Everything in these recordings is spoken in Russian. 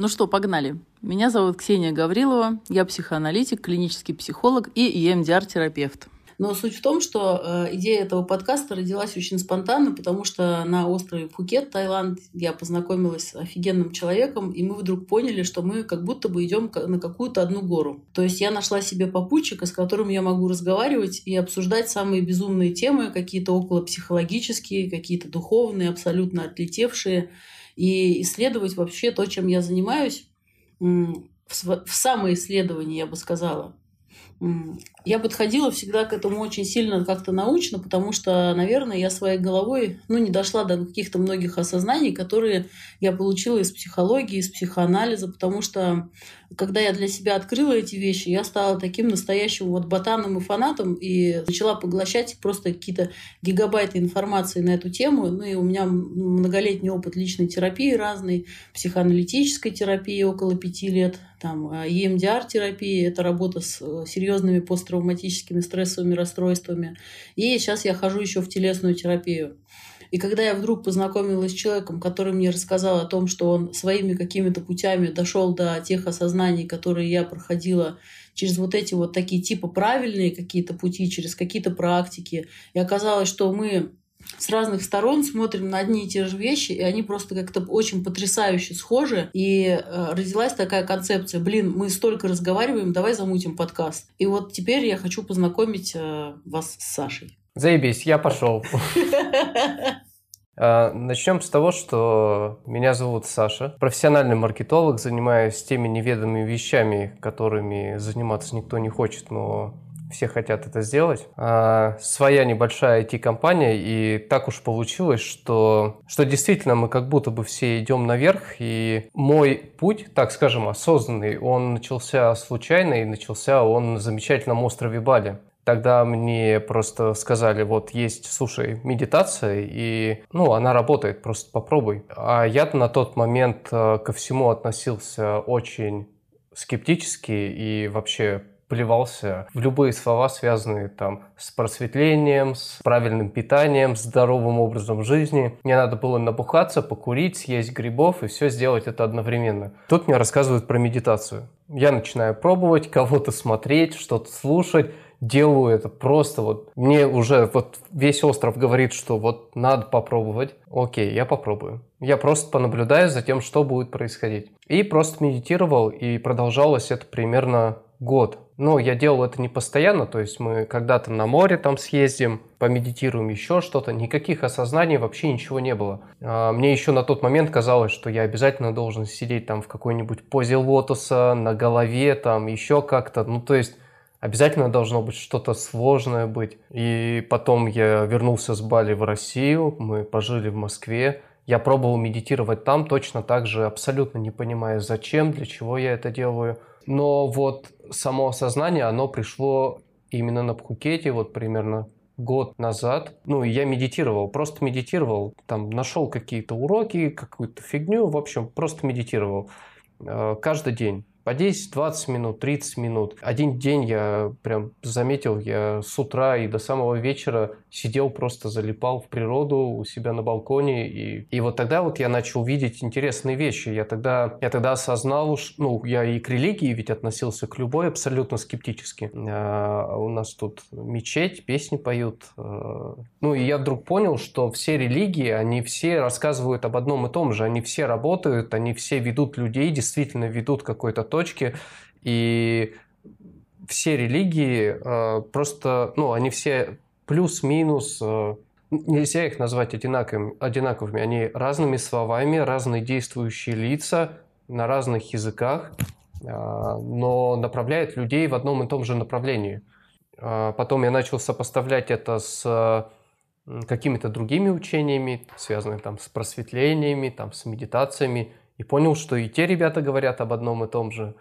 Ну что, погнали. Меня зовут Ксения Гаврилова, я психоаналитик, клинический психолог и EMDR-терапевт. Но суть в том, что э, идея этого подкаста родилась очень спонтанно, потому что на острове Пхукет, Таиланд, я познакомилась с офигенным человеком, и мы вдруг поняли, что мы как будто бы идем на какую-то одну гору. То есть я нашла себе попутчика, с которым я могу разговаривать и обсуждать самые безумные темы, какие-то около психологические, какие-то духовные, абсолютно отлетевшие и исследовать вообще то, чем я занимаюсь, в самоисследовании, я бы сказала. Я подходила всегда к этому очень сильно как-то научно, потому что, наверное, я своей головой ну, не дошла до каких-то многих осознаний, которые я получила из психологии, из психоанализа, потому что когда я для себя открыла эти вещи, я стала таким настоящим вот ботаном и фанатом и начала поглощать просто какие-то гигабайты информации на эту тему. Ну и у меня многолетний опыт личной терапии разной, психоаналитической терапии около пяти лет, там EMDR-терапии, это работа с э, серьезными посттравматическими стрессовыми расстройствами. И сейчас я хожу еще в телесную терапию. И когда я вдруг познакомилась с человеком, который мне рассказал о том, что он своими какими-то путями дошел до тех осознаний, которые я проходила через вот эти вот такие типа правильные какие-то пути, через какие-то практики, и оказалось, что мы с разных сторон смотрим на одни и те же вещи, и они просто как-то очень потрясающе схожи. И э, родилась такая концепция, блин, мы столько разговариваем, давай замутим подкаст. И вот теперь я хочу познакомить э, вас с Сашей. Заебись, я пошел. А, Начнем с того, что меня зовут Саша. Профессиональный маркетолог, занимаюсь теми неведомыми вещами, которыми заниматься никто не хочет, но все хотят это сделать. А, своя небольшая IT-компания, и так уж получилось, что, что действительно мы как будто бы все идем наверх, и мой путь, так скажем, осознанный, он начался случайно, и начался он на замечательном острове Бали. Тогда мне просто сказали, вот есть, слушай, медитация, и, ну, она работает, просто попробуй. А я на тот момент э, ко всему относился очень скептически и вообще плевался в любые слова, связанные там с просветлением, с правильным питанием, с здоровым образом жизни. Мне надо было набухаться, покурить, съесть грибов и все сделать это одновременно. Тут мне рассказывают про медитацию. Я начинаю пробовать, кого-то смотреть, что-то слушать, делаю это просто вот. Мне уже вот весь остров говорит, что вот надо попробовать. Окей, я попробую. Я просто понаблюдаю за тем, что будет происходить. И просто медитировал, и продолжалось это примерно год. Но я делал это не постоянно, то есть мы когда-то на море там съездим, помедитируем еще что-то, никаких осознаний вообще ничего не было. А, мне еще на тот момент казалось, что я обязательно должен сидеть там в какой-нибудь позе лотоса, на голове, там еще как-то, ну то есть Обязательно должно быть что-то сложное быть. И потом я вернулся с Бали в Россию, мы пожили в Москве. Я пробовал медитировать там точно так же, абсолютно не понимая, зачем, для чего я это делаю. Но вот само осознание, оно пришло именно на Пхукете, вот примерно год назад. Ну, я медитировал, просто медитировал. Там нашел какие-то уроки, какую-то фигню, в общем, просто медитировал. Э, каждый день по 10, 20 минут, 30 минут. Один день я прям заметил, я с утра и до самого вечера сидел, просто залипал в природу у себя на балконе. И, и вот тогда вот я начал видеть интересные вещи. Я тогда, я тогда осознал, что, ну, я и к религии ведь относился к любой абсолютно скептически. А у нас тут мечеть, песни поют. А, ну, и я вдруг понял, что все религии, они все рассказывают об одном и том же. Они все работают, они все ведут людей, действительно ведут какой-то то точки, и все религии э, просто, ну, они все плюс-минус, э, нельзя их назвать одинаковыми, одинаковыми, они разными словами, разные действующие лица на разных языках, э, но направляют людей в одном и том же направлении. Э, потом я начал сопоставлять это с какими-то другими учениями, связанными там с просветлениями, там с медитациями, и понял, что и те ребята говорят об одном и том же.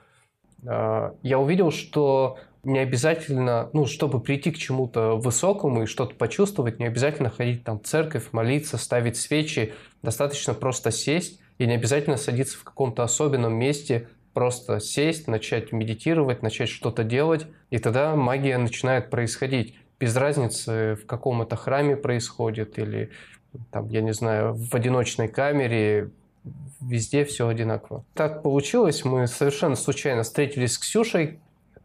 А, я увидел, что не обязательно, ну, чтобы прийти к чему-то высокому и что-то почувствовать, не обязательно ходить там в церковь, молиться, ставить свечи. Достаточно просто сесть и не обязательно садиться в каком-то особенном месте, просто сесть, начать медитировать, начать что-то делать, и тогда магия начинает происходить. Без разницы, в каком это храме происходит или, там, я не знаю, в одиночной камере, везде все одинаково. Так получилось, мы совершенно случайно встретились с Ксюшей,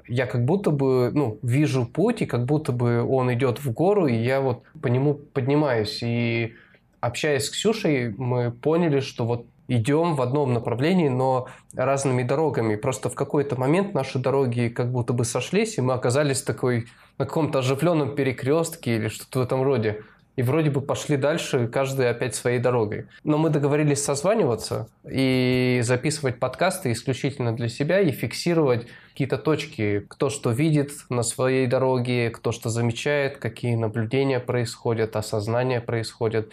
я как будто бы, ну, вижу путь, и как будто бы он идет в гору, и я вот по нему поднимаюсь. И общаясь с Ксюшей, мы поняли, что вот идем в одном направлении, но разными дорогами. Просто в какой-то момент наши дороги как будто бы сошлись, и мы оказались такой на каком-то оживленном перекрестке или что-то в этом роде. И вроде бы пошли дальше, каждый опять своей дорогой. Но мы договорились созваниваться и записывать подкасты исключительно для себя и фиксировать какие-то точки, кто что видит на своей дороге, кто что замечает, какие наблюдения происходят, осознания происходят,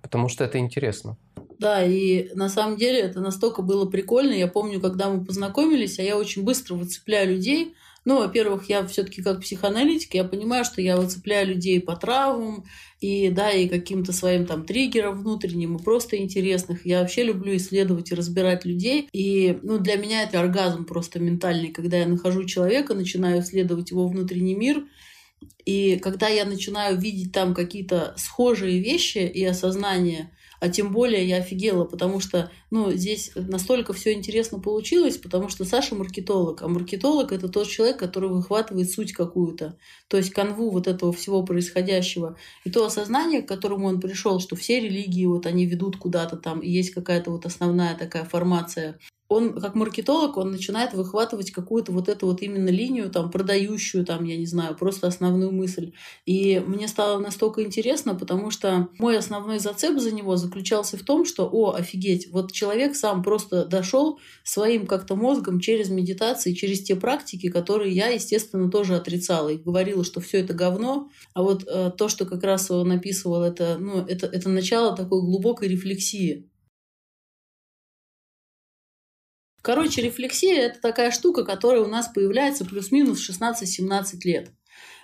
потому что это интересно. Да, и на самом деле это настолько было прикольно. Я помню, когда мы познакомились, а я очень быстро выцепляю людей – ну, во-первых, я все-таки как психоаналитик, я понимаю, что я выцепляю людей по травмам и, да, и каким-то своим там триггерам внутренним, и просто интересных. Я вообще люблю исследовать и разбирать людей. И, ну, для меня это оргазм просто ментальный, когда я нахожу человека, начинаю исследовать его внутренний мир, и когда я начинаю видеть там какие-то схожие вещи и осознание, а тем более я офигела, потому что ну, здесь настолько все интересно получилось, потому что Саша маркетолог, а маркетолог это тот человек, который выхватывает суть какую-то, то есть канву вот этого всего происходящего. И то осознание, к которому он пришел, что все религии вот они ведут куда-то там, и есть какая-то вот основная такая формация он как маркетолог, он начинает выхватывать какую-то вот эту вот именно линию, там, продающую, там, я не знаю, просто основную мысль. И мне стало настолько интересно, потому что мой основной зацеп за него заключался в том, что, о, офигеть, вот человек сам просто дошел своим как-то мозгом через медитации, через те практики, которые я, естественно, тоже отрицала и говорила, что все это говно. А вот э, то, что как раз он описывал, это, ну, это, это начало такой глубокой рефлексии. Короче, рефлексия – это такая штука, которая у нас появляется плюс-минус 16-17 лет.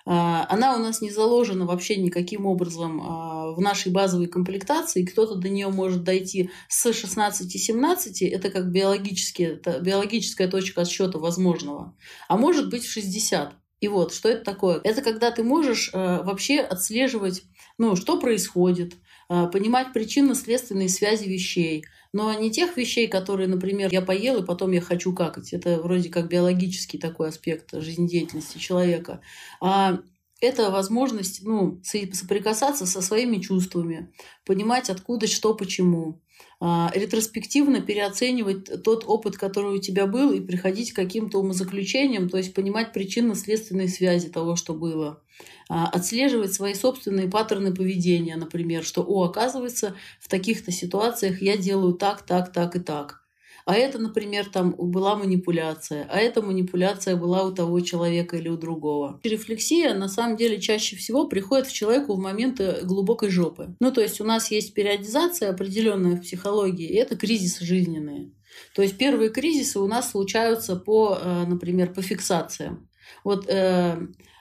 А, она у нас не заложена вообще никаким образом а, в нашей базовой комплектации. Кто-то до нее может дойти с 16-17, это как биологически, это биологическая точка отсчета возможного. А может быть в 60. И вот, что это такое? Это когда ты можешь а, вообще отслеживать, ну, что происходит, понимать причинно-следственные связи вещей, но не тех вещей, которые, например, я поел и потом я хочу какать. Это вроде как биологический такой аспект жизнедеятельности человека. А это возможность ну, соприкасаться со своими чувствами, понимать, откуда, что, почему. А, ретроспективно переоценивать тот опыт, который у тебя был, и приходить к каким-то умозаключениям, то есть понимать причинно-следственные связи того, что было. А, отслеживать свои собственные паттерны поведения, например, что, о, оказывается, в таких-то ситуациях я делаю так, так, так и так. А это, например, там была манипуляция, а эта манипуляция была у того человека или у другого. Рефлексия на самом деле чаще всего приходит в человеку в моменты глубокой жопы. Ну, то есть у нас есть периодизация определенная в психологии, и это кризисы жизненные. То есть первые кризисы у нас случаются по, э, например, по фиксациям. Вот э,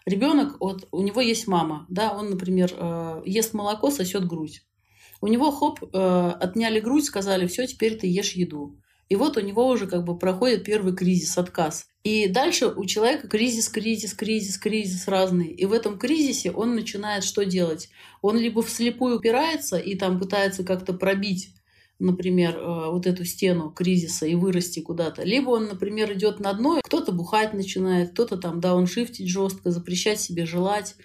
ребенок, вот у него есть мама, да, он, например, э, ест молоко, сосет грудь. У него хоп, э, отняли грудь, сказали, все, теперь ты ешь еду. И вот у него уже как бы проходит первый кризис, отказ. И дальше у человека кризис, кризис, кризис, кризис разный. И в этом кризисе он начинает что делать? Он либо вслепую упирается и там пытается как-то пробить например, э, вот эту стену кризиса и вырасти куда-то. Либо он, например, идет на дно, кто-то бухать начинает, кто-то там дауншифтить жестко, запрещать себе желать.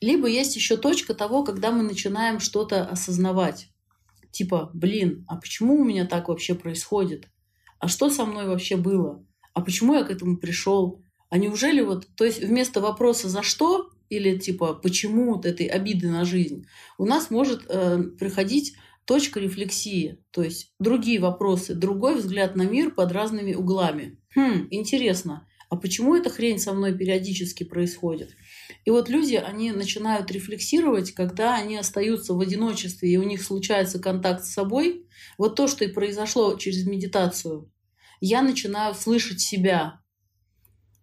Либо есть еще точка того, когда мы начинаем что-то осознавать. Типа, блин, а почему у меня так вообще происходит? а что со мной вообще было, а почему я к этому пришел, а неужели вот, то есть вместо вопроса «за что?» или типа «почему вот этой обиды на жизнь?» у нас может э, приходить точка рефлексии, то есть другие вопросы, другой взгляд на мир под разными углами. Хм, интересно, а почему эта хрень со мной периодически происходит? И вот люди, они начинают рефлексировать, когда они остаются в одиночестве, и у них случается контакт с собой. Вот то, что и произошло через медитацию. Я начинаю слышать себя.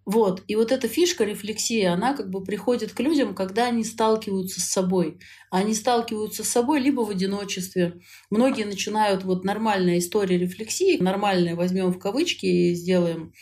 Вот. И вот эта фишка рефлексия, она как бы приходит к людям, когда они сталкиваются с собой. Они сталкиваются с собой либо в одиночестве. Многие начинают, вот нормальная история рефлексии, нормальная возьмем в кавычки и сделаем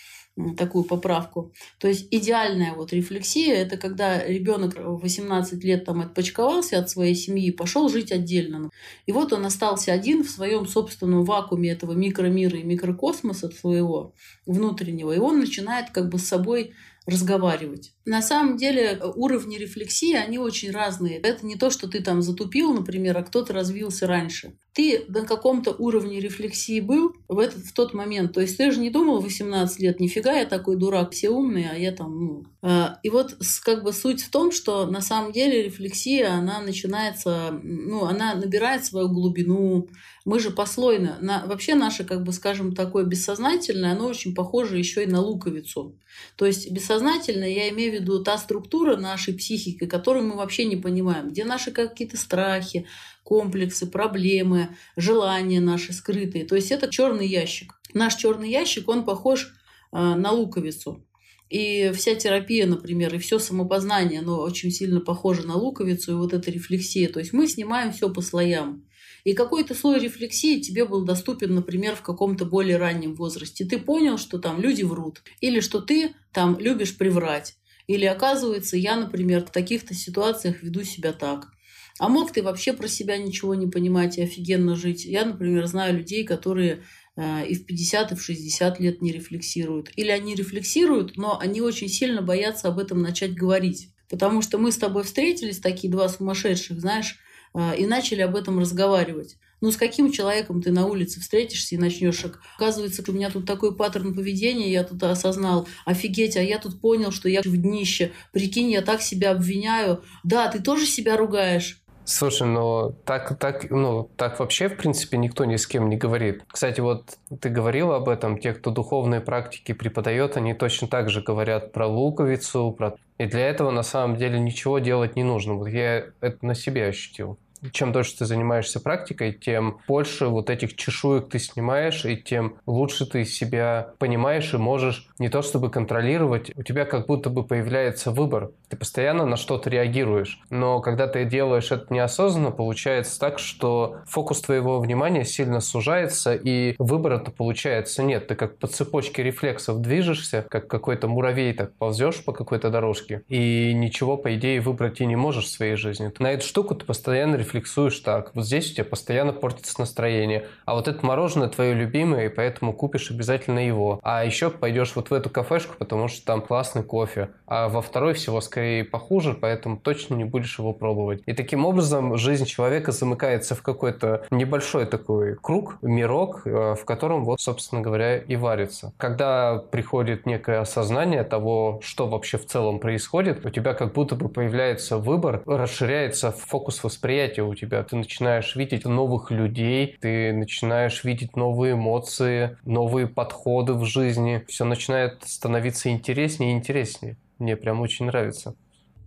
такую поправку. То есть идеальная вот рефлексия – это когда ребенок в 18 лет там отпочковался от своей семьи, пошел жить отдельно. И вот он остался один в своем собственном вакууме этого микромира и микрокосмоса своего внутреннего, и он начинает как бы с собой разговаривать. На самом деле уровни рефлексии, они очень разные. Это не то, что ты там затупил, например, а кто-то развился раньше. Ты на каком-то уровне рефлексии был в, этот, в тот момент. То есть ты же не думал 18 лет, нифига я такой дурак, все умные, а я там, ну... А, и вот как бы суть в том, что на самом деле рефлексия, она начинается, ну, она набирает свою глубину, мы же послойно, на, вообще наше, как бы скажем, такое бессознательное, оно очень похоже еще и на луковицу. То есть бессознательное, я имею в виду та структура нашей психики, которую мы вообще не понимаем, где наши какие-то страхи, комплексы, проблемы, желания наши скрытые. То есть это черный ящик. Наш черный ящик, он похож э, на луковицу. И вся терапия, например, и все самопознание, оно очень сильно похоже на луковицу, и вот эта рефлексия. То есть мы снимаем все по слоям. И какой-то слой рефлексии тебе был доступен, например, в каком-то более раннем возрасте. Ты понял, что там люди врут, или что ты там любишь приврать. Или оказывается, я, например, в таких-то ситуациях веду себя так. А мог ты вообще про себя ничего не понимать и офигенно жить? Я, например, знаю людей, которые э, и в 50, и в 60 лет не рефлексируют. Или они рефлексируют, но они очень сильно боятся об этом начать говорить. Потому что мы с тобой встретились, такие два сумасшедших, знаешь, а, и начали об этом разговаривать. Ну, с каким человеком ты на улице встретишься и начнешь, оказывается, у меня тут такой паттерн поведения, я тут осознал, офигеть, а я тут понял, что я в днище, прикинь, я так себя обвиняю. Да, ты тоже себя ругаешь. Слушай, ну так, так, ну так вообще, в принципе, никто ни с кем не говорит. Кстати, вот ты говорил об этом, те, кто духовные практики преподает, они точно так же говорят про луковицу, про... И для этого на самом деле ничего делать не нужно. Вот я это на себе ощутил чем дольше ты занимаешься практикой, тем больше вот этих чешуек ты снимаешь, и тем лучше ты себя понимаешь и можешь не то чтобы контролировать, у тебя как будто бы появляется выбор. Ты постоянно на что-то реагируешь. Но когда ты делаешь это неосознанно, получается так, что фокус твоего внимания сильно сужается, и выбора-то получается нет. Ты как по цепочке рефлексов движешься, как какой-то муравей так ползешь по какой-то дорожке, и ничего, по идее, выбрать и не можешь в своей жизни. На эту штуку ты постоянно рефлексируешь рефлексуешь так. Вот здесь у тебя постоянно портится настроение. А вот это мороженое твое любимое, и поэтому купишь обязательно его. А еще пойдешь вот в эту кафешку, потому что там классный кофе. А во второй всего скорее похуже, поэтому точно не будешь его пробовать. И таким образом жизнь человека замыкается в какой-то небольшой такой круг, мирок, э, в котором вот, собственно говоря, и варится. Когда приходит некое осознание того, что вообще в целом происходит, у тебя как будто бы появляется выбор, расширяется фокус восприятия у тебя. Ты начинаешь видеть новых людей, ты начинаешь видеть новые эмоции, новые подходы в жизни. Все начинает становиться интереснее и интереснее. Мне прям очень нравится.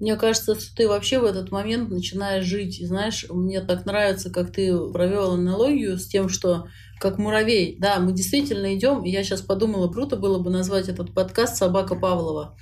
Мне кажется, что ты вообще в этот момент начинаешь жить. И знаешь, мне так нравится, как ты провел аналогию с тем, что как муравей. Да, мы действительно идем, я сейчас подумала, круто было бы назвать этот подкаст «Собака Павлова».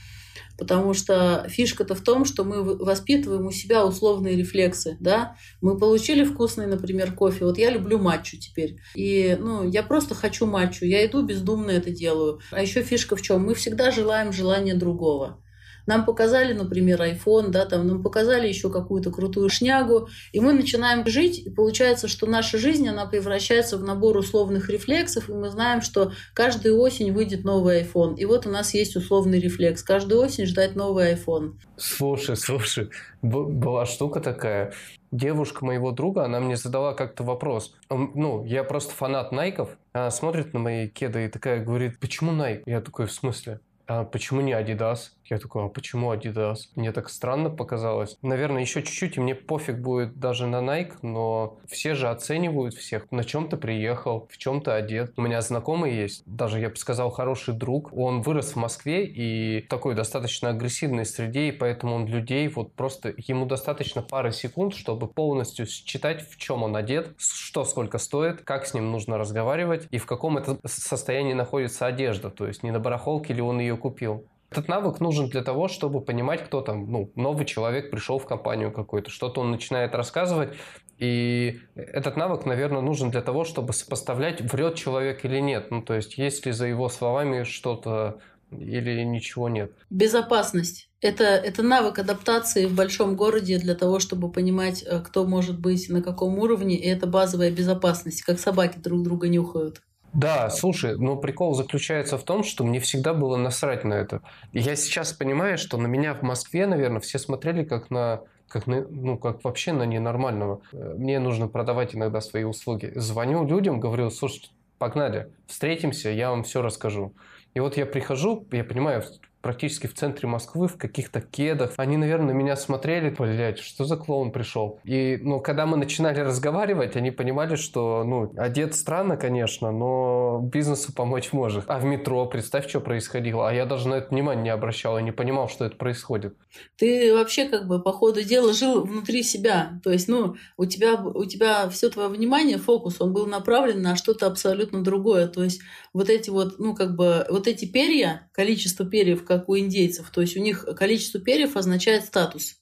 Потому что фишка-то в том, что мы воспитываем у себя условные рефлексы, да. Мы получили вкусный, например, кофе. Вот я люблю матчу теперь. И, ну, я просто хочу матчу. Я иду бездумно это делаю. А еще фишка в чем? Мы всегда желаем желания другого. Нам показали, например, iPhone, да, там нам показали еще какую-то крутую шнягу, и мы начинаем жить, и получается, что наша жизнь, она превращается в набор условных рефлексов, и мы знаем, что каждую осень выйдет новый iPhone. И вот у нас есть условный рефлекс. Каждую осень ждать новый iPhone. Слушай, слушай, была штука такая. Девушка моего друга, она мне задала как-то вопрос. Ну, я просто фанат Найков. Она смотрит на мои кеды и такая говорит, почему Найк? Я такой, в смысле? А почему не Adidas? Я такой, а почему Adidas? Мне так странно показалось. Наверное, еще чуть-чуть, и мне пофиг будет даже на Nike, но все же оценивают всех. На чем ты приехал, в чем ты одет. У меня знакомый есть, даже, я бы сказал, хороший друг. Он вырос в Москве и в такой достаточно агрессивной среде, и поэтому он людей вот просто... Ему достаточно пары секунд, чтобы полностью считать, в чем он одет, что сколько стоит, как с ним нужно разговаривать и в каком это состоянии находится одежда. То есть не на барахолке ли он ее купил. Этот навык нужен для того, чтобы понимать, кто там, ну, новый человек пришел в компанию какой-то, что-то он начинает рассказывать, и этот навык, наверное, нужен для того, чтобы сопоставлять, врет человек или нет. Ну, то есть, есть ли за его словами что-то или ничего нет? Безопасность. Это, это навык адаптации в большом городе для того, чтобы понимать, э, кто может быть на каком уровне, и это базовая безопасность, как собаки друг друга нюхают. Да, слушай, но прикол заключается в том, что мне всегда было насрать на это. Я сейчас понимаю, что на меня в Москве, наверное, все смотрели как на как, на, ну, как вообще на ненормального. Мне нужно продавать иногда свои услуги. Звоню людям, говорю, слушайте, погнали, встретимся, я вам все расскажу. И вот я прихожу, я понимаю, практически в центре Москвы, в каких-то кедах. Они, наверное, на меня смотрели, блядь, что за клоун пришел? И, ну, когда мы начинали разговаривать, они понимали, что, ну, одет странно, конечно, но бизнесу помочь может. А в метро, представь, что происходило. А я даже на это внимание не обращал, я не понимал, что это происходит. Ты вообще как бы по ходу дела жил внутри себя. То есть, ну, у тебя, у тебя все твое внимание, фокус, он был направлен на что-то абсолютно другое. То есть вот эти вот, ну, как бы, вот эти перья, количество перьев, как у индейцев. То есть у них количество перьев означает статус.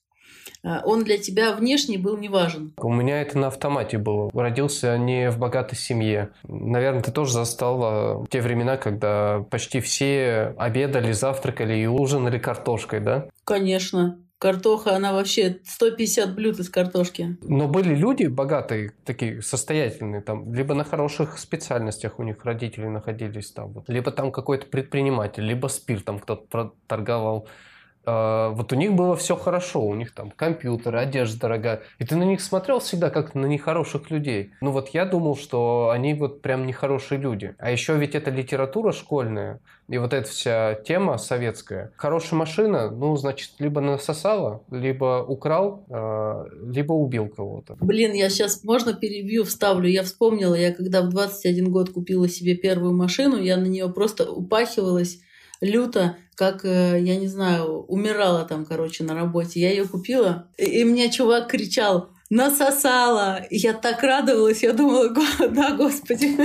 А, он для тебя внешне был не важен. У меня это на автомате было. Родился не в богатой семье. Наверное, ты тоже застал те времена, когда почти все обедали, завтракали и ужинали картошкой, да? Конечно. Картоха, она вообще 150 блюд из картошки. Но были люди богатые, такие состоятельные, там, либо на хороших специальностях у них родители находились там, вот, либо там какой-то предприниматель, либо спирт там кто-то торговал. Uh, вот у них было все хорошо, у них там компьютер, одежда дорогая, и ты на них смотрел всегда как на нехороших людей. Ну вот я думал, что они вот прям нехорошие люди. А еще ведь это литература школьная, и вот эта вся тема советская. Хорошая машина, ну, значит, либо насосала, либо украл, э, либо убил кого-то. Блин, я сейчас, можно перебью, вставлю. Я вспомнила, я когда в 21 год купила себе первую машину, я на нее просто упахивалась люто, как, э, я не знаю, умирала там, короче, на работе. Я ее купила, и мне чувак кричал, насосала. Я так радовалась, я думала, да, господи.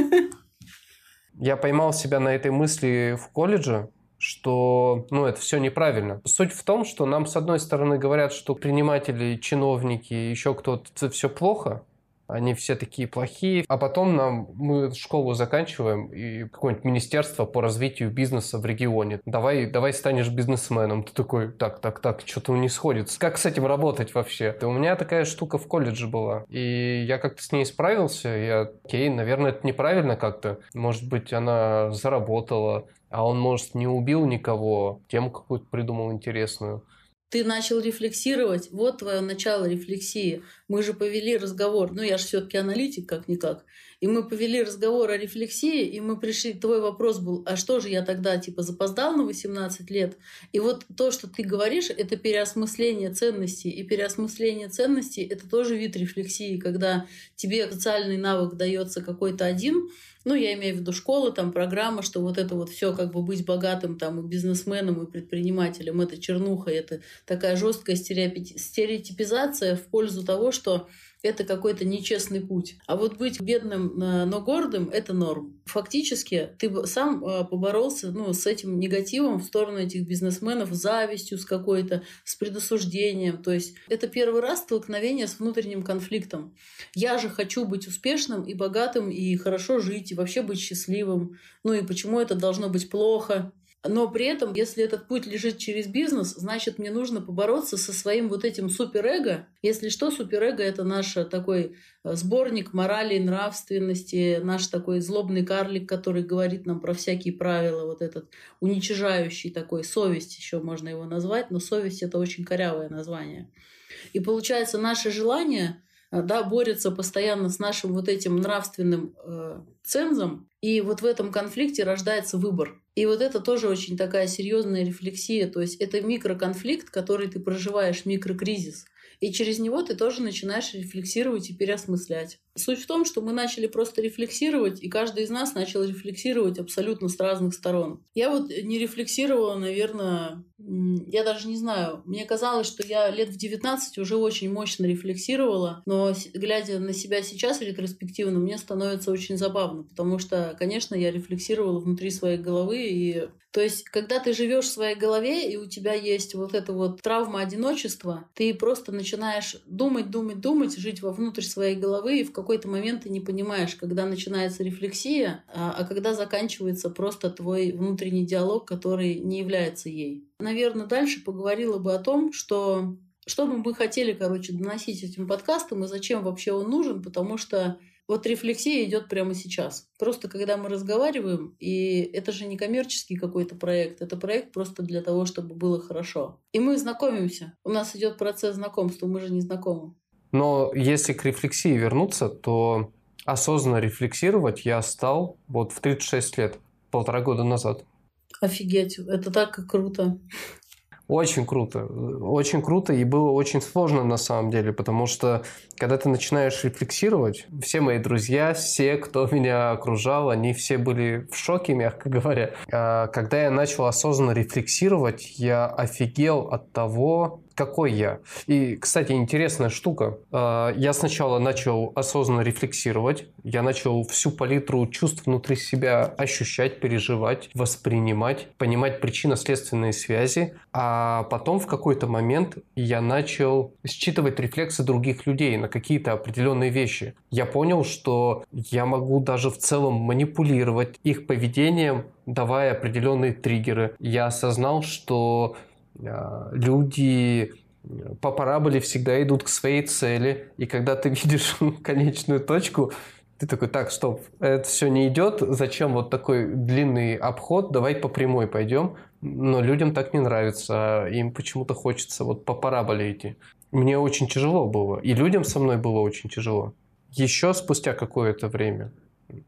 Я поймал себя на этой мысли в колледже, что ну, это все неправильно. Суть в том, что нам, с одной стороны, говорят, что предприниматели, чиновники, еще кто-то, это все плохо, они все такие плохие. А потом нам мы школу заканчиваем и какое-нибудь министерство по развитию бизнеса в регионе. Давай, давай станешь бизнесменом. Ты такой, так, так, так, что-то не сходится. Как с этим работать вообще? И у меня такая штука в колледже была. И я как-то с ней справился. Я, окей, наверное, это неправильно как-то. Может быть, она заработала, а он, может, не убил никого, тему какую-то придумал интересную ты начал рефлексировать, вот твое начало рефлексии. Мы же повели разговор, ну я же все-таки аналитик как-никак, и мы повели разговор о рефлексии, и мы пришли, твой вопрос был, а что же я тогда, типа, запоздал на 18 лет? И вот то, что ты говоришь, это переосмысление ценностей, и переосмысление ценностей — это тоже вид рефлексии, когда тебе социальный навык дается какой-то один, ну, я имею в виду школа, там, программа, что вот это вот все как бы быть богатым там и бизнесменом, и предпринимателем, это чернуха, это такая жесткая стереотипизация в пользу того, что это какой-то нечестный путь. А вот быть бедным, э, но гордым — это норм. Фактически ты сам э, поборолся ну, с этим негативом в сторону этих бизнесменов, с завистью с какой-то, с предосуждением. То есть это первый раз столкновение с внутренним конфликтом. Я же хочу быть успешным и богатым, и хорошо жить, и вообще быть счастливым. Ну и почему это должно быть плохо? Но при этом, если этот путь лежит через бизнес, значит, мне нужно побороться со своим вот этим суперэго. Если что, суперэго — это наш такой э, сборник морали и нравственности, наш такой злобный карлик, который говорит нам про всякие правила, вот этот уничижающий такой, совесть еще можно его назвать, но совесть — это очень корявое название. И получается, наше желание да, борется постоянно с нашим вот этим нравственным э, цензом, и вот в этом конфликте рождается выбор. И вот это тоже очень такая серьезная рефлексия. То есть это микроконфликт, который ты проживаешь, микрокризис. И через него ты тоже начинаешь рефлексировать и переосмыслять. Суть в том, что мы начали просто рефлексировать, и каждый из нас начал рефлексировать абсолютно с разных сторон. Я вот не рефлексировала, наверное, я даже не знаю, мне казалось, что я лет в 19 уже очень мощно рефлексировала, но глядя на себя сейчас ретроспективно, мне становится очень забавно, потому что, конечно, я рефлексировала внутри своей головы и то есть, когда ты живешь в своей голове, и у тебя есть вот эта вот травма одиночества, ты просто начинаешь думать, думать, думать, жить вовнутрь своей головы, и в какой-то момент ты не понимаешь, когда начинается рефлексия, а, а когда заканчивается просто твой внутренний диалог, который не является ей. Наверное, дальше поговорила бы о том, что что бы мы хотели, короче, доносить этим подкастом и зачем вообще он нужен, потому что вот рефлексия идет прямо сейчас. Просто когда мы разговариваем, и это же не коммерческий какой-то проект, это проект просто для того, чтобы было хорошо. И мы знакомимся. У нас идет процесс знакомства, мы же не знакомы. Но если к рефлексии вернуться, то осознанно рефлексировать я стал вот в 36 лет, полтора года назад. Офигеть, это так круто. Очень круто. Очень круто и было очень сложно на самом деле, потому что когда ты начинаешь рефлексировать, все мои друзья, все, кто меня окружал, они все были в шоке, мягко говоря. А когда я начал осознанно рефлексировать, я офигел от того, какой я. И, кстати, интересная штука. А, я сначала начал осознанно рефлексировать, я начал всю палитру чувств внутри себя ощущать, переживать, воспринимать, понимать причинно-следственные связи, а потом в какой-то момент я начал считывать рефлексы других людей на какие-то определенные вещи. Я понял, что я могу даже в целом манипулировать их поведением, давая определенные триггеры. Я осознал, что люди по параболе всегда идут к своей цели, и когда ты видишь конечную точку, ты такой, так, стоп, это все не идет, зачем вот такой длинный обход, давай по прямой пойдем. Но людям так не нравится, им почему-то хочется вот по параболе идти. Мне очень тяжело было, и людям со мной было очень тяжело. Еще спустя какое-то время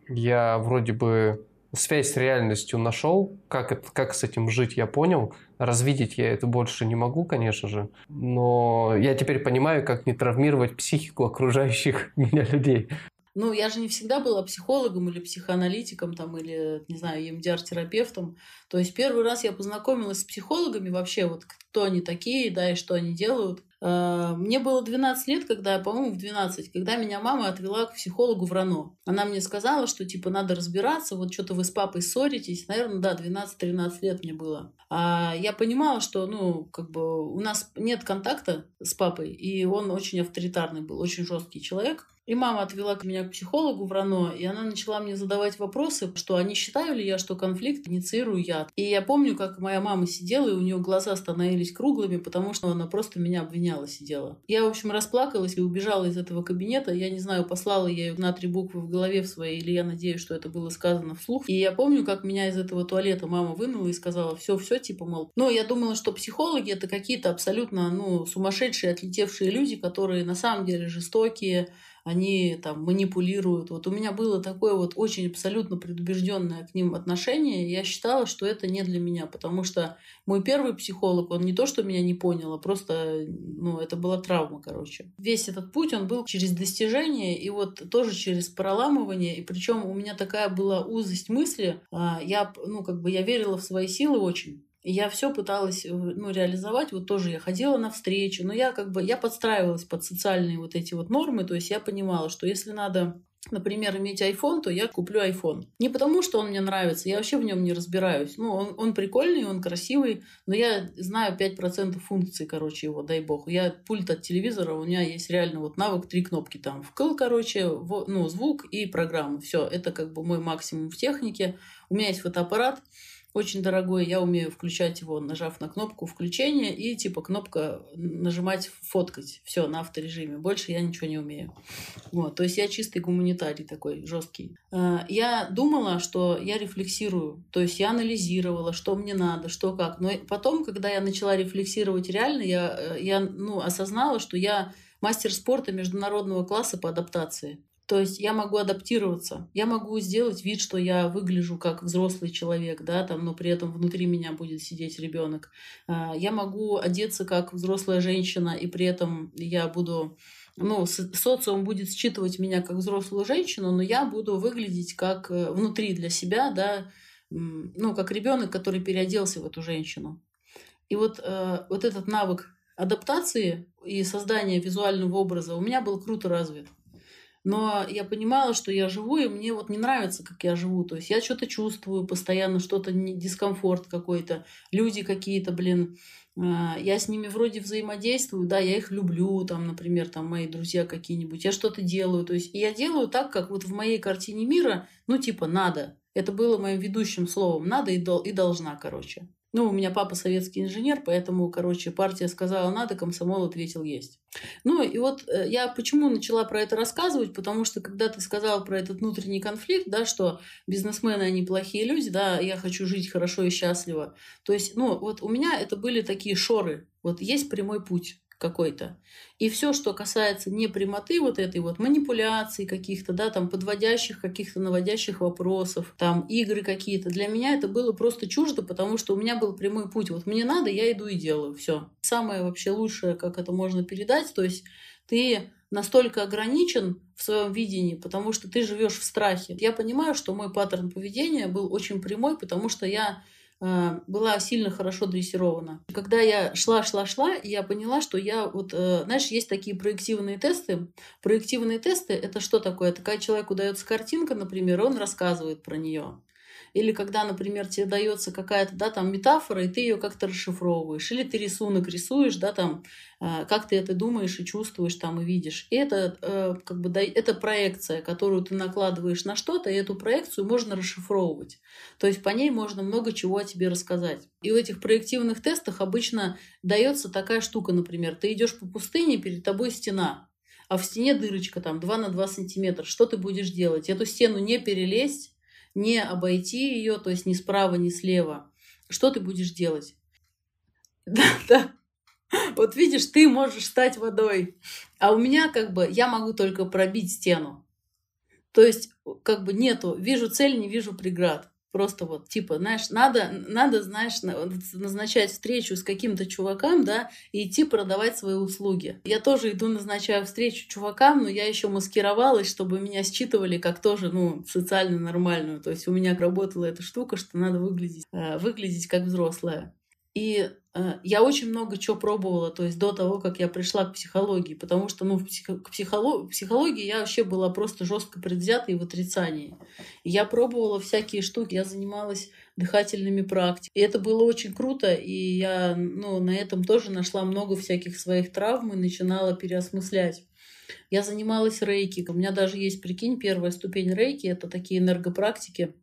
я вроде бы связь с реальностью нашел, как, это, как с этим жить я понял. Развидеть я это больше не могу, конечно же. Но я теперь понимаю, как не травмировать психику окружающих меня людей. Ну, я же не всегда была психологом или психоаналитиком, там, или, не знаю, EMDR-терапевтом. То есть первый раз я познакомилась с психологами вообще, вот кто они такие, да, и что они делают. Э, мне было 12 лет, когда, по-моему, в 12, когда меня мама отвела к психологу в РАНО. Она мне сказала, что, типа, надо разбираться, вот что-то вы с папой ссоритесь. Наверное, да, 12-13 лет мне было. А я понимала, что, ну, как бы у нас нет контакта с папой, и он очень авторитарный был, очень жесткий человек. И мама отвела меня к психологу в РАНО, и она начала мне задавать вопросы, что а не считаю ли я, что конфликт инициирую я. И я помню, как моя мама сидела, и у нее глаза становились круглыми, потому что она просто меня обвиняла, сидела. Я, в общем, расплакалась и убежала из этого кабинета. Я не знаю, послала я ее на три буквы в голове в своей, или я надеюсь, что это было сказано вслух. И я помню, как меня из этого туалета мама вынула и сказала, все, все, типа, мол. Ну, я думала, что психологи это какие-то абсолютно, ну, сумасшедшие, отлетевшие люди, которые на самом деле жестокие, они там манипулируют. Вот у меня было такое вот очень абсолютно предубежденное к ним отношение. Я считала, что это не для меня, потому что мой первый психолог, он не то, что меня не понял, а просто, ну, это была травма, короче. Весь этот путь, он был через достижение и вот тоже через проламывание. И причем у меня такая была узость мысли. А, я, ну, как бы я верила в свои силы очень. Я все пыталась э, ну, реализовать. Вот тоже я ходила на встречи, но я как бы я подстраивалась под социальные вот эти вот нормы. То есть я понимала, что если надо например, иметь iPhone, то я куплю iPhone. Не потому, что он мне нравится, я вообще в нем не разбираюсь. Ну, он, он прикольный, он красивый, но я знаю 5% функций, короче, его, дай бог. Я пульт от телевизора, у меня есть реально вот навык, три кнопки там. Вкл, короче, в, ну, звук и программа. Все, это как бы мой максимум в технике. У меня есть фотоаппарат, очень дорогой, я умею включать его, нажав на кнопку включения, и типа кнопка нажимать фоткать. Все, на авторежиме. Больше я ничего не умею. Вот, то есть я чистый гуманитарий такой, жесткий. А, я думала, что я рефлексирую, то есть я анализировала, что мне надо, что как. Но потом, когда я начала рефлексировать реально, я, э, я ну, осознала, что я мастер спорта международного класса по адаптации. То есть я могу адаптироваться, я могу сделать вид, что я выгляжу как взрослый человек, да, там, но при этом внутри меня будет сидеть ребенок. А, я могу одеться как взрослая женщина, и при этом я буду ну, социум будет считывать меня как взрослую женщину, но я буду выглядеть как э, внутри для себя, да, ну, как ребенок, который переоделся в эту женщину. И вот, э, вот этот навык адаптации и создания визуального образа у меня был круто развит. Но я понимала, что я живу, и мне вот не нравится, как я живу. То есть я что-то чувствую постоянно, что-то дискомфорт какой-то. Люди какие-то, блин, а, я с ними вроде взаимодействую, да, я их люблю, там, например, там мои друзья какие-нибудь, я что-то делаю, то есть я делаю так, как вот в моей картине мира, ну, типа, надо. Это было моим ведущим словом, надо и, дол- и должна, короче. Ну, у меня папа советский инженер, поэтому, короче, партия сказала надо, комсомол ответил есть. Ну, и вот э, я почему начала про это рассказывать, потому что когда ты сказал про этот внутренний конфликт, да, что бизнесмены, они плохие люди, да, я хочу жить хорошо и счастливо. То есть, ну, вот у меня это были такие шоры. Вот есть прямой путь какой-то. И все, что касается непрямоты вот этой вот манипуляции каких-то, да, там подводящих каких-то наводящих вопросов, там игры какие-то, для меня это было просто чуждо, потому что у меня был прямой путь. Вот мне надо, я иду и делаю. Все. Самое вообще лучшее, как это можно передать, то есть ты настолько ограничен в своем видении, потому что ты живешь в страхе. Я понимаю, что мой паттерн поведения был очень прямой, потому что я была сильно хорошо дрессирована. Когда я шла-шла-шла, я поняла, что я вот, э, знаешь, есть такие проективные тесты. Проективные тесты — это что такое? Когда человеку дается картинка, например, он рассказывает про нее. Или когда, например, тебе дается какая-то, да, там метафора, и ты ее как-то расшифровываешь. Или ты рисунок рисуешь, да, там, э, как ты это думаешь и чувствуешь там и видишь. И это, э, как бы, да, это проекция, которую ты накладываешь на что-то, и эту проекцию можно расшифровывать. То есть по ней можно много чего о тебе рассказать. И в этих проективных тестах обычно дается такая штука, например, ты идешь по пустыне, перед тобой стена, а в стене дырочка там 2 на 2 сантиметра. Что ты будешь делать? Эту стену не перелезть, не обойти ее, то есть ни справа, ни слева. Что ты будешь делать? Да, да. Вот видишь, ты можешь стать водой, а у меня как бы я могу только пробить стену. То есть как бы нету, вижу цель, не вижу преград. Просто вот, типа, знаешь, надо, надо, знаешь, назначать встречу с каким-то чуваком, да, и идти продавать свои услуги. Я тоже иду назначаю встречу чувакам, но я еще маскировалась, чтобы меня считывали как тоже, ну, социально нормальную. То есть у меня работала эта штука, что надо выглядеть, э, выглядеть как взрослая. И э, я очень много чего пробовала, то есть до того, как я пришла к психологии, потому что, ну, в психо- к психолог- психологии я вообще была просто жестко предвзята и в отрицании. И я пробовала всякие штуки, я занималась дыхательными практиками. И это было очень круто, и я, ну, на этом тоже нашла много всяких своих травм и начинала переосмыслять. Я занималась рейки. У меня даже есть, прикинь, первая ступень рейки. Это такие энергопрактики,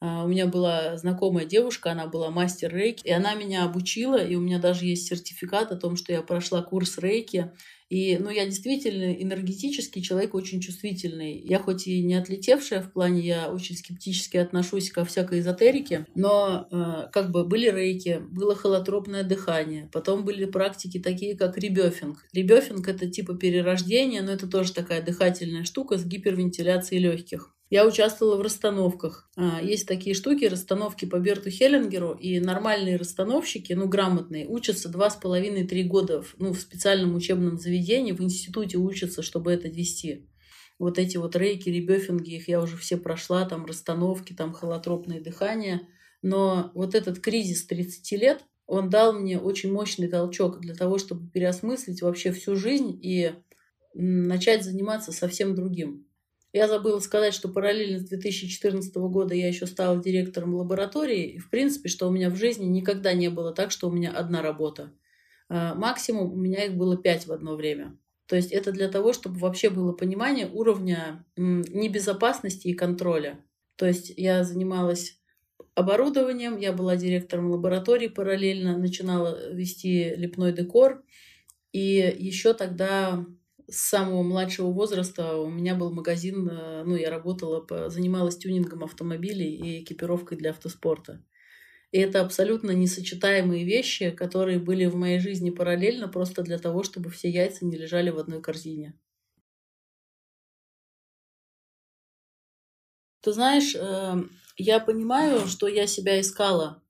у меня была знакомая девушка, она была мастер рейки, и она меня обучила, и у меня даже есть сертификат о том, что я прошла курс рейки. И, ну, я действительно энергетический человек, очень чувствительный. Я хоть и не отлетевшая в плане, я очень скептически отношусь ко всякой эзотерике, но э, как бы были рейки, было холотропное дыхание, потом были практики такие, как ребёфинг. Ребёфинг — это типа перерождение, но это тоже такая дыхательная штука с гипервентиляцией легких. Я участвовала в расстановках. А, есть такие штуки, расстановки по Берту Хеллингеру, и нормальные расстановщики, ну, грамотные, учатся два с половиной-три года в, ну, в специальном учебном заведении, в институте учатся, чтобы это вести. Вот эти вот рейки, ребёфинги, их я уже все прошла, там расстановки, там холотропное дыхание. Но вот этот кризис 30 лет, он дал мне очень мощный толчок для того, чтобы переосмыслить вообще всю жизнь и начать заниматься совсем другим. Я забыла сказать, что параллельно с 2014 года я еще стала директором лаборатории. И, в принципе, что у меня в жизни никогда не было так, что у меня одна работа. А, максимум у меня их было пять в одно время. То есть это для того, чтобы вообще было понимание уровня небезопасности и контроля. То есть я занималась оборудованием, я была директором лаборатории параллельно, начинала вести лепной декор. И еще тогда с самого младшего возраста у меня был магазин, э, ну, я работала, занималась тюнингом автомобилей и экипировкой для автоспорта. И это абсолютно несочетаемые вещи, которые были в моей жизни параллельно, просто для того, чтобы все яйца не лежали в одной корзине. Ты знаешь, э, я понимаю, что я себя искала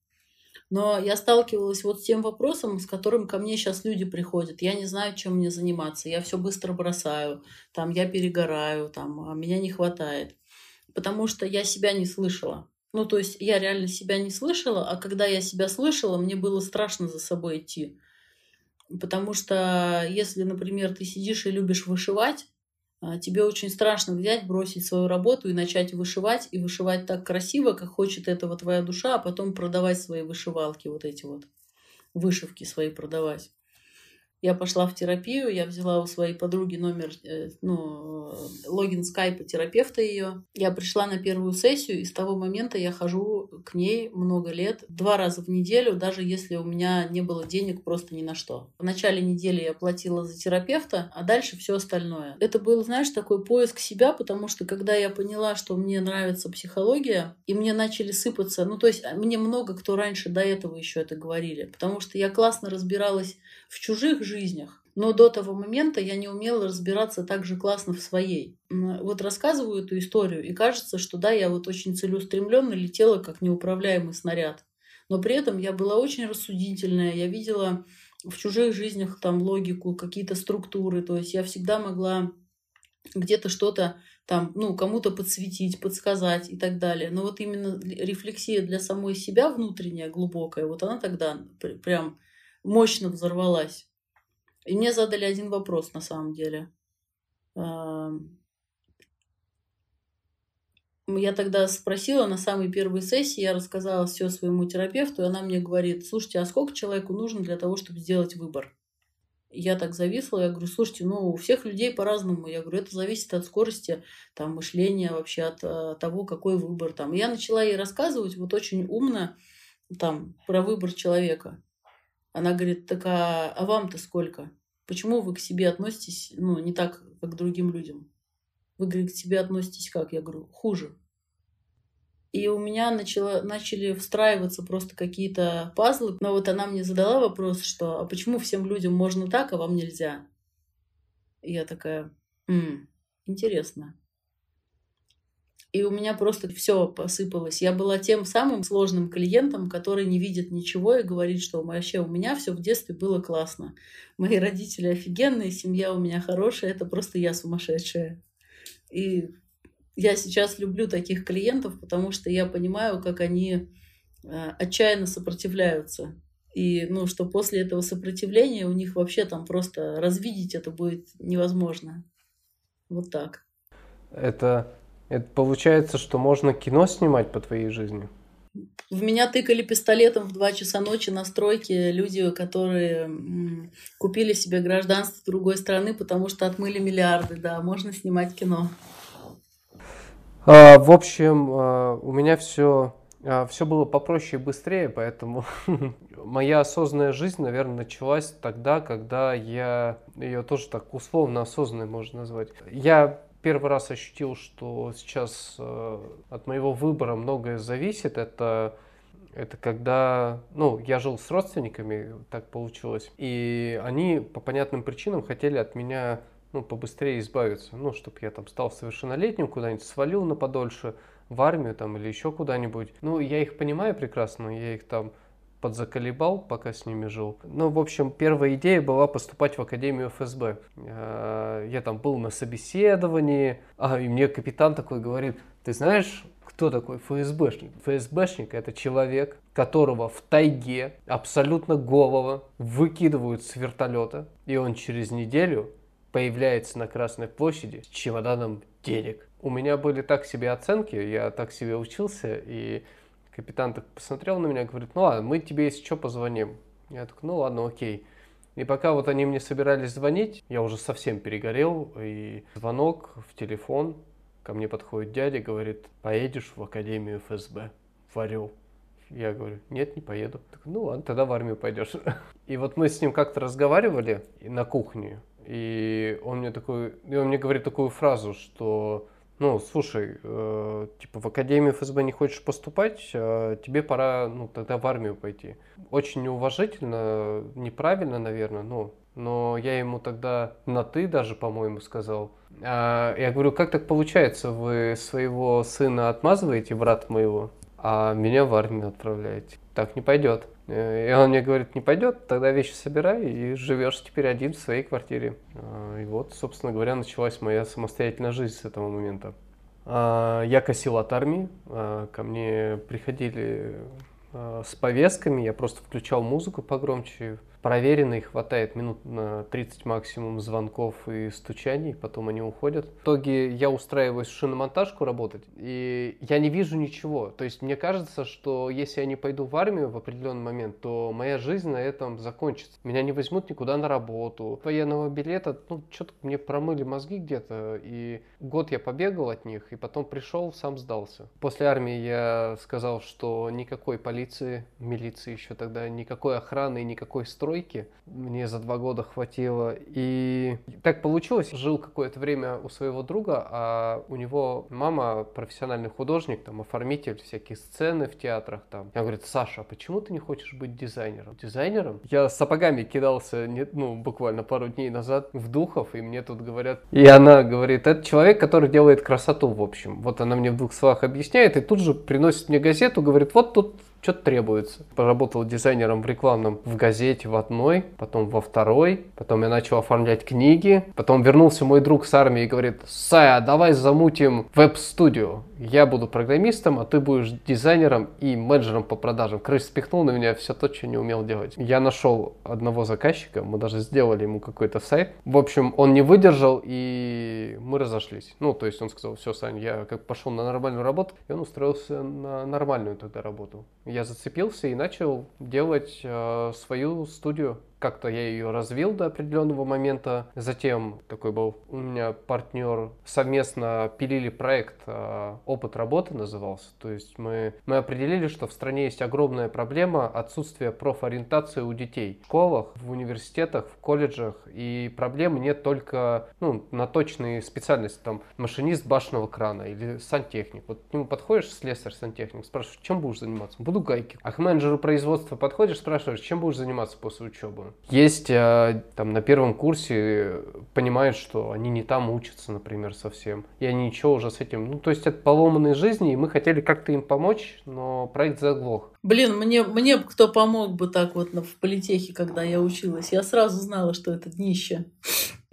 но я сталкивалась вот с тем вопросом, с которым ко мне сейчас люди приходят. Я не знаю, чем мне заниматься. Я все быстро бросаю, там я перегораю, там а меня не хватает. Потому что я себя не слышала. Ну, то есть я реально себя не слышала, а когда я себя слышала, мне было страшно за собой идти. Потому что если, например, ты сидишь и любишь вышивать, тебе очень страшно взять, бросить свою работу и начать вышивать, и вышивать так красиво, как хочет этого твоя душа, а потом продавать свои вышивалки, вот эти вот вышивки свои продавать. Я пошла в терапию, я взяла у своей подруги номер, э, ну, логин скайпа терапевта ее. Я пришла на первую сессию, и с того момента я хожу к ней много лет, два раза в неделю, даже если у меня не было денег просто ни на что. В начале недели я платила за терапевта, а дальше все остальное. Это был, знаешь, такой поиск себя, потому что когда я поняла, что мне нравится психология, и мне начали сыпаться, ну, то есть мне много кто раньше до этого еще это говорили, потому что я классно разбиралась в чужих жизнях, но до того момента я не умела разбираться так же классно в своей. Вот рассказываю эту историю, и кажется, что да, я вот очень целеустремленно летела, как неуправляемый снаряд. Но при этом я была очень рассудительная, я видела в чужих жизнях там логику, какие-то структуры, то есть я всегда могла где-то что-то там, ну, кому-то подсветить, подсказать и так далее. Но вот именно рефлексия для самой себя внутренняя, глубокая, вот она тогда прям мощно взорвалась. И мне задали один вопрос на самом деле. Я тогда спросила на самой первой сессии, я рассказала все своему терапевту, и она мне говорит, слушайте, а сколько человеку нужно для того, чтобы сделать выбор? Я так зависла, я говорю, слушайте, ну, у всех людей по-разному. Я говорю, это зависит от скорости там, мышления, вообще от, от того, какой выбор там. И я начала ей рассказывать вот очень умно там, про выбор человека. Она говорит, так а, а вам-то сколько? Почему вы к себе относитесь, ну, не так, как к другим людям? Вы, говорит, к себе относитесь как? Я говорю, хуже. И у меня начало, начали встраиваться просто какие-то пазлы. Но вот она мне задала вопрос, что а почему всем людям можно так, а вам нельзя? И я такая, м-м, интересно и у меня просто все посыпалось. Я была тем самым сложным клиентом, который не видит ничего и говорит, что вообще у меня все в детстве было классно. Мои родители офигенные, семья у меня хорошая, это просто я сумасшедшая. И я сейчас люблю таких клиентов, потому что я понимаю, как они э, отчаянно сопротивляются. И ну, что после этого сопротивления у них вообще там просто развидеть это будет невозможно. Вот так. Это это получается, что можно кино снимать по твоей жизни? В меня тыкали пистолетом в 2 часа ночи на стройке люди, которые купили себе гражданство другой страны, потому что отмыли миллиарды. Да, можно снимать кино. А, в общем, а, у меня все, а, все было попроще и быстрее, поэтому моя осознанная жизнь, наверное, началась тогда, когда я ее тоже так условно осознанной можно назвать. Я первый раз ощутил, что сейчас э, от моего выбора многое зависит, это это когда, ну, я жил с родственниками, так получилось, и они по понятным причинам хотели от меня, ну, побыстрее избавиться, ну, чтобы я там стал совершеннолетним, куда-нибудь свалил на подольше, в армию там или еще куда-нибудь. Ну, я их понимаю прекрасно, я их там подзаколебал, пока с ними жил. Ну, в общем, первая идея была поступать в Академию ФСБ. Э, я там был на собеседовании, а, и мне капитан такой говорит, ты знаешь, кто такой ФСБшник? ФСБшник – это человек, которого в тайге абсолютно голого выкидывают с вертолета, и он через неделю появляется на Красной площади с чемоданом денег. У меня были так себе оценки, я так себе учился, и Капитан так посмотрел на меня говорит, ну ладно, мы тебе если что позвоним. Я такой, ну ладно, окей. И пока вот они мне собирались звонить, я уже совсем перегорел, и звонок в телефон, ко мне подходит дядя, говорит, поедешь в Академию ФСБ, в Орел. Я говорю, нет, не поеду. Так, ну ладно, тогда в армию пойдешь. И вот мы с ним как-то разговаривали на кухне, и он мне такой, и он мне говорит такую фразу, что ну, слушай, э, типа в Академию ФСБ не хочешь поступать, э, тебе пора, ну, тогда в армию пойти. Очень неуважительно, неправильно, наверное, ну, но я ему тогда на «ты» даже, по-моему, сказал. А, я говорю, как так получается, вы своего сына отмазываете, брата моего, а меня в армию отправляете? Так не пойдет. И он мне говорит, не пойдет, тогда вещи собирай и живешь теперь один в своей квартире. А, и вот, собственно говоря, началась моя самостоятельная жизнь с этого момента. А, я косил от армии, а, ко мне приходили с повестками, я просто включал музыку погромче, проверенный, хватает минут на 30 максимум звонков и стучаний, потом они уходят. В итоге я устраиваюсь в шиномонтажку работать, и я не вижу ничего. То есть мне кажется, что если я не пойду в армию в определенный момент, то моя жизнь на этом закончится. Меня не возьмут никуда на работу. Военного билета, ну, что-то мне промыли мозги где-то, и год я побегал от них, и потом пришел, сам сдался. После армии я сказал, что никакой полиции, милиции еще тогда, никакой охраны, никакой строй стройки. Мне за два года хватило. И так получилось. Жил какое-то время у своего друга, а у него мама профессиональный художник, там, оформитель, всякие сцены в театрах там. Я говорю, Саша, а почему ты не хочешь быть дизайнером? Дизайнером? Я сапогами кидался, ну, буквально пару дней назад в Духов, и мне тут говорят... И она говорит, это человек, который делает красоту, в общем. Вот она мне в двух словах объясняет, и тут же приносит мне газету, говорит, вот тут что-то требуется. Поработал дизайнером в рекламном в газете в одной, потом во второй, потом я начал оформлять книги, потом вернулся мой друг с армии и говорит, Сая, давай замутим веб-студию. Я буду программистом, а ты будешь дизайнером и менеджером по продажам. Крыш спихнул на меня все то, что не умел делать. Я нашел одного заказчика, мы даже сделали ему какой-то сайт. В общем, он не выдержал, и мы разошлись. Ну, то есть он сказал, все, Сань, я как пошел на нормальную работу, и он устроился на нормальную тогда работу я зацепился и начал делать э, свою студию как-то я ее развил до определенного момента. Затем такой был у меня партнер, совместно пилили проект а, «Опыт работы» назывался. То есть мы, мы определили, что в стране есть огромная проблема отсутствия профориентации у детей. В школах, в университетах, в колледжах. И проблемы нет только ну, на точные специальности. Там машинист башенного крана или сантехник. Вот к нему подходишь, слесарь, сантехник, спрашиваешь, чем будешь заниматься? Буду гайки. А к менеджеру производства подходишь, спрашиваешь, чем будешь заниматься после учебы? Есть э, там на первом курсе понимают, что они не там учатся, например, совсем. И они ничего уже с этим... Ну, то есть это поломанные жизни, и мы хотели как-то им помочь, но проект заглох. Блин, мне, мне кто помог бы так вот в политехе, когда я училась. Я сразу знала, что это днище.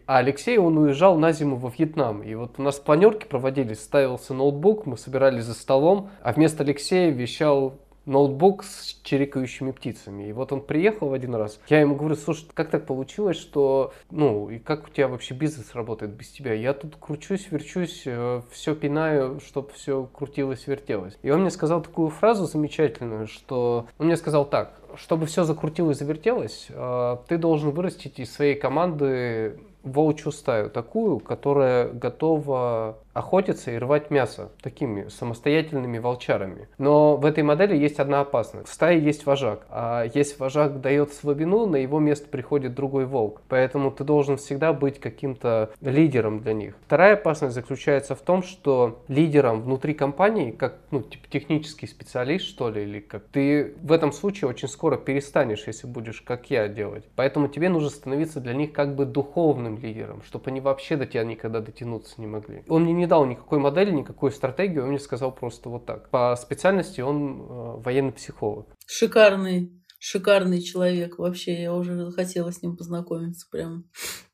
А Алексей, он уезжал на зиму во Вьетнам. И вот у нас планерки проводились, ставился ноутбук, мы собирались за столом, а вместо Алексея вещал ноутбук с чирикающими птицами. И вот он приехал в один раз. Я ему говорю, слушай, как так получилось, что, ну, и как у тебя вообще бизнес работает без тебя? Я тут кручусь, верчусь, э, все пинаю, чтобы все крутилось, вертелось. И он мне сказал такую фразу замечательную, что он мне сказал так, чтобы все закрутилось, завертелось, э, ты должен вырастить из своей команды волчью стаю, такую, которая готова охотиться и рвать мясо такими самостоятельными волчарами. Но в этой модели есть одна опасность. В стае есть вожак, а если вожак дает слабину, на его место приходит другой волк. Поэтому ты должен всегда быть каким-то лидером для них. Вторая опасность заключается в том, что лидером внутри компании, как ну, типа технический специалист, что ли, или как, ты в этом случае очень скоро перестанешь, если будешь как я делать. Поэтому тебе нужно становиться для них как бы духовным лидером, чтобы они вообще до тебя никогда дотянуться не могли. Он мне не дал никакой модели, никакой стратегии, он мне сказал просто вот так. По специальности он э, военный психолог. Шикарный, шикарный человек. Вообще, я уже захотела с ним познакомиться прям.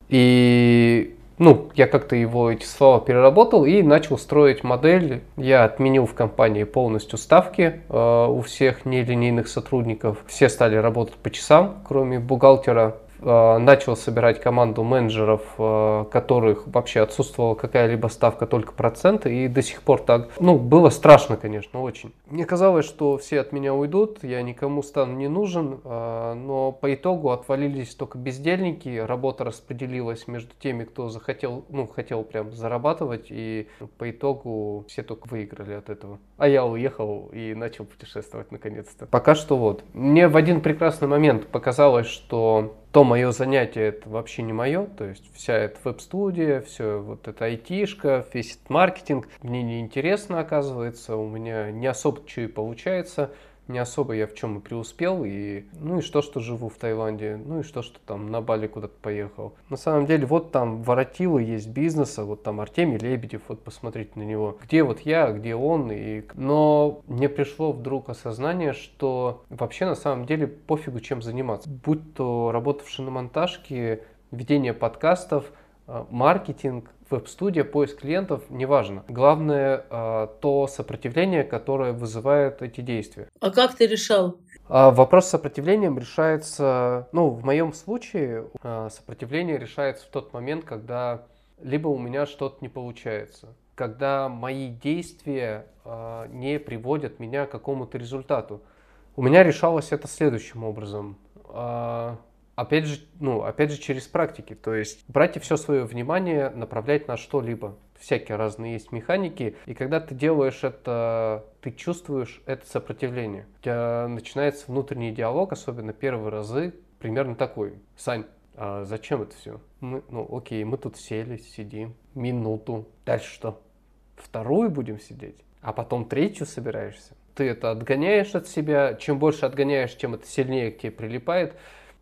И ну, я как-то его эти слова переработал и начал строить модель. Я отменил в компании полностью ставки э, у всех нелинейных сотрудников. Все стали работать по часам, кроме бухгалтера. Э, начал собирать команду менеджеров, э, которых вообще отсутствовала какая-либо ставка, только проценты, и до сих пор так. Ну, было страшно, конечно, очень. Мне казалось, что все от меня уйдут, я никому стану не нужен, э, но по итогу отвалились только бездельники, работа распределилась между теми, кто захотел, ну, хотел прям зарабатывать, и по итогу все только выиграли от этого. А я уехал и начал путешествовать наконец-то. Пока что вот. Мне в один прекрасный момент показалось, что то мое занятие это вообще не мое, то есть вся эта веб-студия, все вот эта айтишка, весь этот маркетинг мне не интересно оказывается, у меня не особо что и получается, не особо я в чем и преуспел, и ну и что, что живу в Таиланде, ну и что, что там на Бали куда-то поехал. На самом деле, вот там воротилы есть бизнеса, вот там Артемий Лебедев, вот посмотрите на него. Где вот я, где он, и... но мне пришло вдруг осознание, что вообще на самом деле пофигу чем заниматься. Будь то работа в шиномонтажке, ведение подкастов, э, маркетинг, веб-студия, поиск клиентов, неважно. Главное э, то сопротивление, которое вызывает эти действия. А как ты решал? А вопрос с сопротивлением решается, ну, в моем случае э, сопротивление решается в тот момент, когда либо у меня что-то не получается, когда мои действия не приводят меня к какому-то результату. У меня решалось это следующим образом. Опять же, ну, опять же через практики. То есть брать и все свое внимание направлять на что-либо. Всякие разные есть механики. И когда ты делаешь это, ты чувствуешь это сопротивление. У тебя начинается внутренний диалог, особенно первые разы, примерно такой. Сань, а зачем это все? Мы, ну, окей, мы тут сели, сидим, минуту. Дальше что? Вторую будем сидеть, а потом третью собираешься. Ты это отгоняешь от себя. Чем больше отгоняешь, тем это сильнее к тебе прилипает.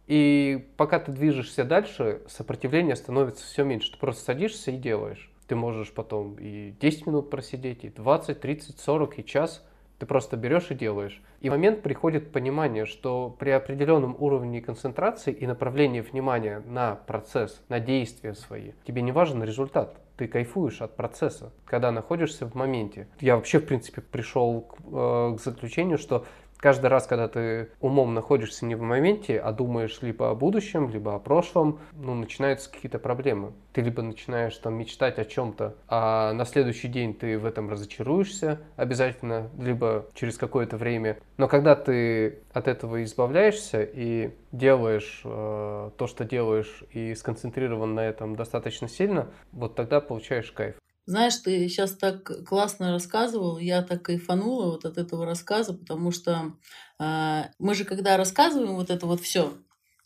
И пока ты движешься дальше, сопротивление становится все меньше. Ты просто садишься и делаешь. Ты можешь потом и 10 минут просидеть, и 20, 30, 40, и час. Ты просто берешь и делаешь. И в момент приходит понимание, что при определенном уровне концентрации и направлении внимания на процесс, на действия свои, тебе не важен результат. Ты кайфуешь от процесса, когда находишься в моменте. Я вообще, в принципе, пришел к, э, к заключению, что каждый раз, когда ты умом находишься не в моменте, а думаешь либо о будущем, либо о прошлом, ну, начинаются какие-то проблемы. Ты либо начинаешь там мечтать о чем-то, а на следующий день ты в этом разочаруешься обязательно, либо через какое-то время. Но когда ты от этого избавляешься и делаешь э, то, что делаешь, и сконцентрирован на этом достаточно сильно, вот тогда получаешь кайф. Знаешь, ты сейчас так классно рассказывал, я так кайфанула вот от этого рассказа, потому что э, мы же, когда рассказываем вот это вот все,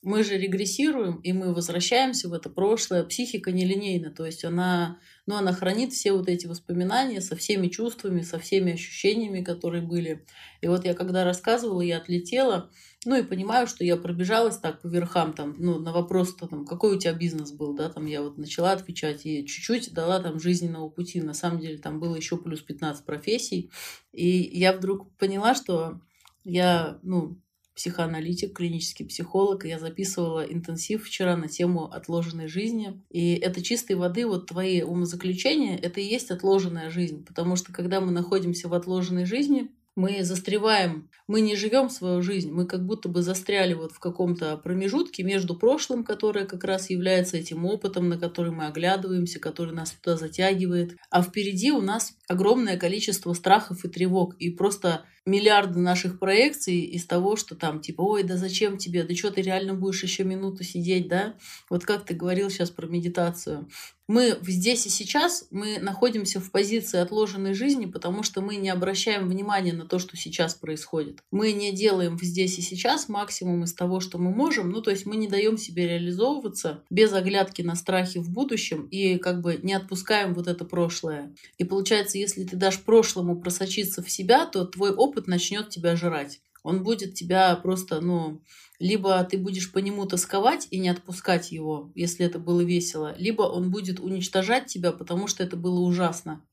мы же регрессируем, и мы возвращаемся в это прошлое. Психика нелинейна, то есть она, ну, она хранит все вот эти воспоминания со всеми чувствами, со всеми ощущениями, которые были. И вот я когда рассказывала, я отлетела, ну и понимаю, что я пробежалась так по верхам, там, ну, на вопрос, -то, там, какой у тебя бизнес был, да, там я вот начала отвечать и чуть-чуть дала там жизненного пути. На самом деле там было еще плюс 15 профессий. И я вдруг поняла, что я, ну, психоаналитик, клинический психолог. Я записывала интенсив вчера на тему отложенной жизни. И это чистой воды, вот твои умозаключения, это и есть отложенная жизнь. Потому что когда мы находимся в отложенной жизни, мы застреваем, мы не живем свою жизнь, мы как будто бы застряли вот в каком-то промежутке между прошлым, которое как раз является этим опытом, на который мы оглядываемся, который нас туда затягивает, а впереди у нас огромное количество страхов и тревог, и просто миллиарды наших проекций из того, что там типа, ой, да зачем тебе, да что ты реально будешь еще минуту сидеть, да? Вот как ты говорил сейчас про медитацию. Мы здесь и сейчас, мы находимся в позиции отложенной жизни, потому что мы не обращаем внимания на то, что сейчас происходит. Мы не делаем здесь и сейчас максимум из того, что мы можем, ну то есть мы не даем себе реализовываться без оглядки на страхи в будущем и как бы не отпускаем вот это прошлое. И получается, если ты дашь прошлому просочиться в себя, то твой опыт начнет тебя жрать. Он будет тебя просто, ну, либо ты будешь по нему тосковать и не отпускать его, если это было весело, либо он будет уничтожать тебя, потому что это было ужасно.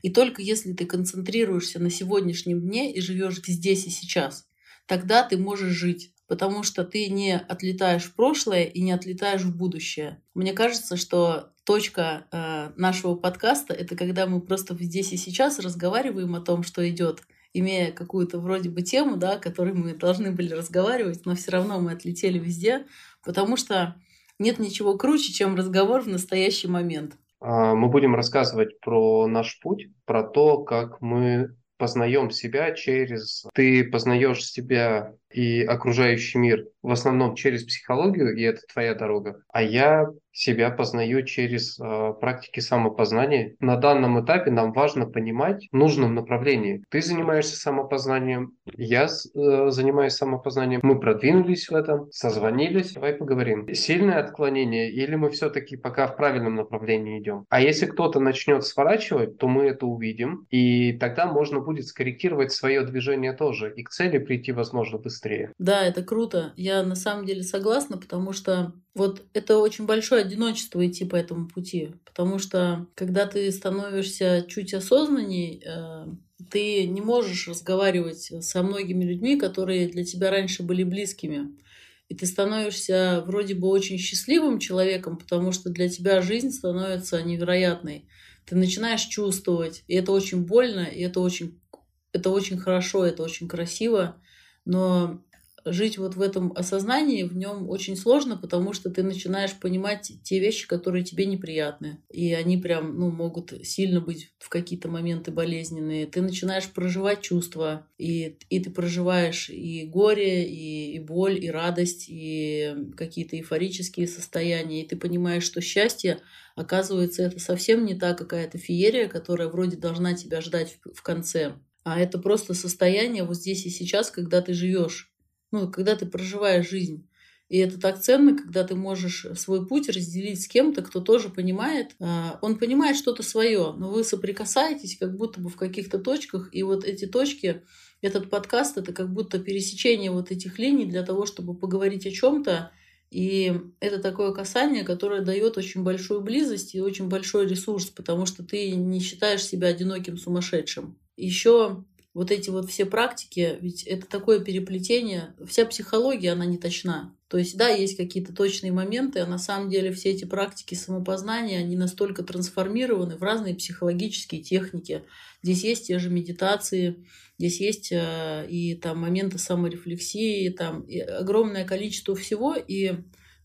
И только если ты концентрируешься на сегодняшнем дне и живешь здесь и сейчас, тогда ты можешь жить, потому что ты не отлетаешь в прошлое и не отлетаешь в будущее. Мне кажется, что точка э, нашего подкаста это когда мы просто здесь и сейчас разговариваем о том, что идет, имея какую-то вроде бы тему, да, о которой мы должны были разговаривать, но все равно мы отлетели везде, потому что нет ничего круче, чем разговор в настоящий момент. А, мы будем рассказывать про наш путь, про то, как мы познаем себя через... Ты познаешь себя и окружающий мир в основном через психологию, и это твоя дорога. А я себя познаю через э, практики самопознания. На данном этапе нам важно понимать в нужном направлении. Ты занимаешься самопознанием, я э, занимаюсь самопознанием. Мы продвинулись в этом, созвонились. Давай поговорим. Сильное отклонение или мы все-таки пока в правильном направлении идем? А если кто-то начнет сворачивать, то мы это увидим, и тогда можно будет скорректировать свое движение тоже, и к цели прийти, возможно, быстрее. Да, это круто. Я я на самом деле согласна, потому что вот это очень большое одиночество идти по этому пути. Потому что когда ты становишься чуть осознанней, э, ты не можешь разговаривать со многими людьми, которые для тебя раньше были близкими. и ты становишься вроде бы очень счастливым человеком, потому что для тебя жизнь становится невероятной. Ты начинаешь чувствовать, и это очень больно, и это очень, это очень хорошо, это очень красиво, но жить вот в этом осознании, в нем очень сложно, потому что ты начинаешь понимать те вещи, которые тебе неприятны. И они прям, ну, могут сильно быть в какие-то моменты болезненные. Ты начинаешь проживать чувства, и, и ты проживаешь и горе, и, и боль, и радость, и какие-то эйфорические состояния, и ты понимаешь, что счастье, оказывается, это совсем не та какая-то феерия, которая вроде должна тебя ждать в, в конце, а это просто состояние вот здесь и сейчас, когда ты живешь ну, когда ты проживаешь жизнь. И это так ценно, когда ты можешь свой путь разделить с кем-то, кто тоже понимает. А, он понимает что-то свое, но вы соприкасаетесь как будто бы в каких-то точках. И вот эти точки, этот подкаст, это как будто пересечение вот этих линий для того, чтобы поговорить о чем-то. И это такое касание, которое дает очень большую близость и очень большой ресурс, потому что ты не считаешь себя одиноким сумасшедшим. Еще вот эти вот все практики, ведь это такое переплетение, вся психология, она не точна. То есть, да, есть какие-то точные моменты, а на самом деле все эти практики самопознания, они настолько трансформированы в разные психологические техники. Здесь есть те же медитации, здесь есть э, и там моменты саморефлексии, там и огромное количество всего, и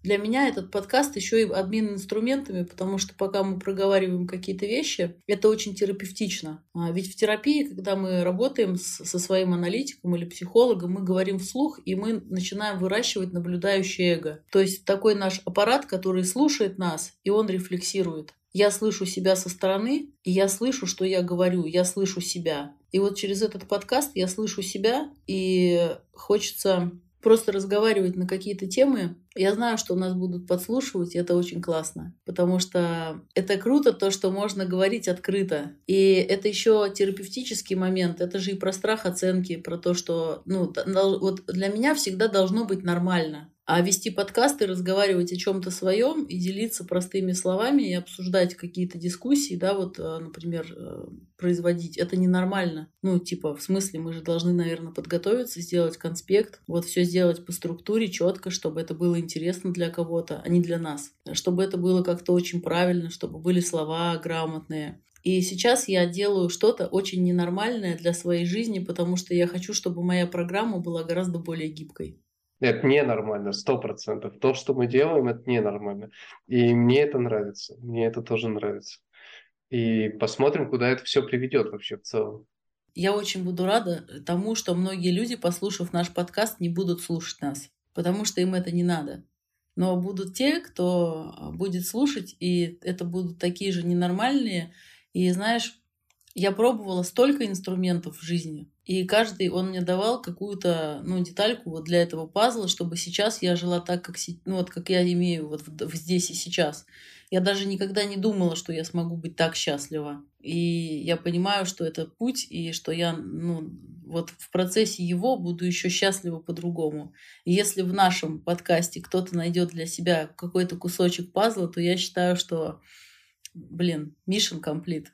для меня этот подкаст еще и обмен инструментами, потому что пока мы проговариваем какие-то вещи, это очень терапевтично. А ведь в терапии, когда мы работаем с, со своим аналитиком или психологом, мы говорим вслух, и мы начинаем выращивать наблюдающее эго. То есть такой наш аппарат, который слушает нас, и он рефлексирует. Я слышу себя со стороны, и я слышу, что я говорю, я слышу себя. И вот через этот подкаст я слышу себя, и хочется просто разговаривать на какие-то темы. Я знаю, что нас будут подслушивать, и это очень классно, потому что это круто, то, что можно говорить открыто. И это еще терапевтический момент, это же и про страх оценки, про то, что ну, вот для меня всегда должно быть нормально. А вести подкасты, разговаривать о чем-то своем и делиться простыми словами и обсуждать какие-то дискуссии, да, вот, э, например, э, производить, это ненормально. Ну, типа, в смысле, мы же должны, наверное, подготовиться, сделать конспект, вот все сделать по структуре четко, чтобы это было интересно для кого-то, а не для нас. Чтобы это было как-то очень правильно, чтобы были слова грамотные. И сейчас я делаю что-то очень ненормальное для своей жизни, потому что я хочу, чтобы моя программа была гораздо более гибкой. Это ненормально, сто процентов. То, что мы делаем, это ненормально. И мне это нравится. Мне это тоже нравится. И посмотрим, куда это все приведет вообще в целом. Я очень буду рада тому, что многие люди, послушав наш подкаст, не будут слушать нас, потому что им это не надо. Но будут те, кто будет слушать, и это будут такие же ненормальные. И знаешь, я пробовала столько инструментов в жизни, и каждый он мне давал какую-то ну, детальку вот для этого пазла, чтобы сейчас я жила так, как, ну, вот, как я имею вот здесь и сейчас. Я даже никогда не думала, что я смогу быть так счастлива. И я понимаю, что это путь, и что я ну, вот в процессе его буду еще счастлива по-другому. Если в нашем подкасте кто-то найдет для себя какой-то кусочек пазла, то я считаю, что, блин, mission complete.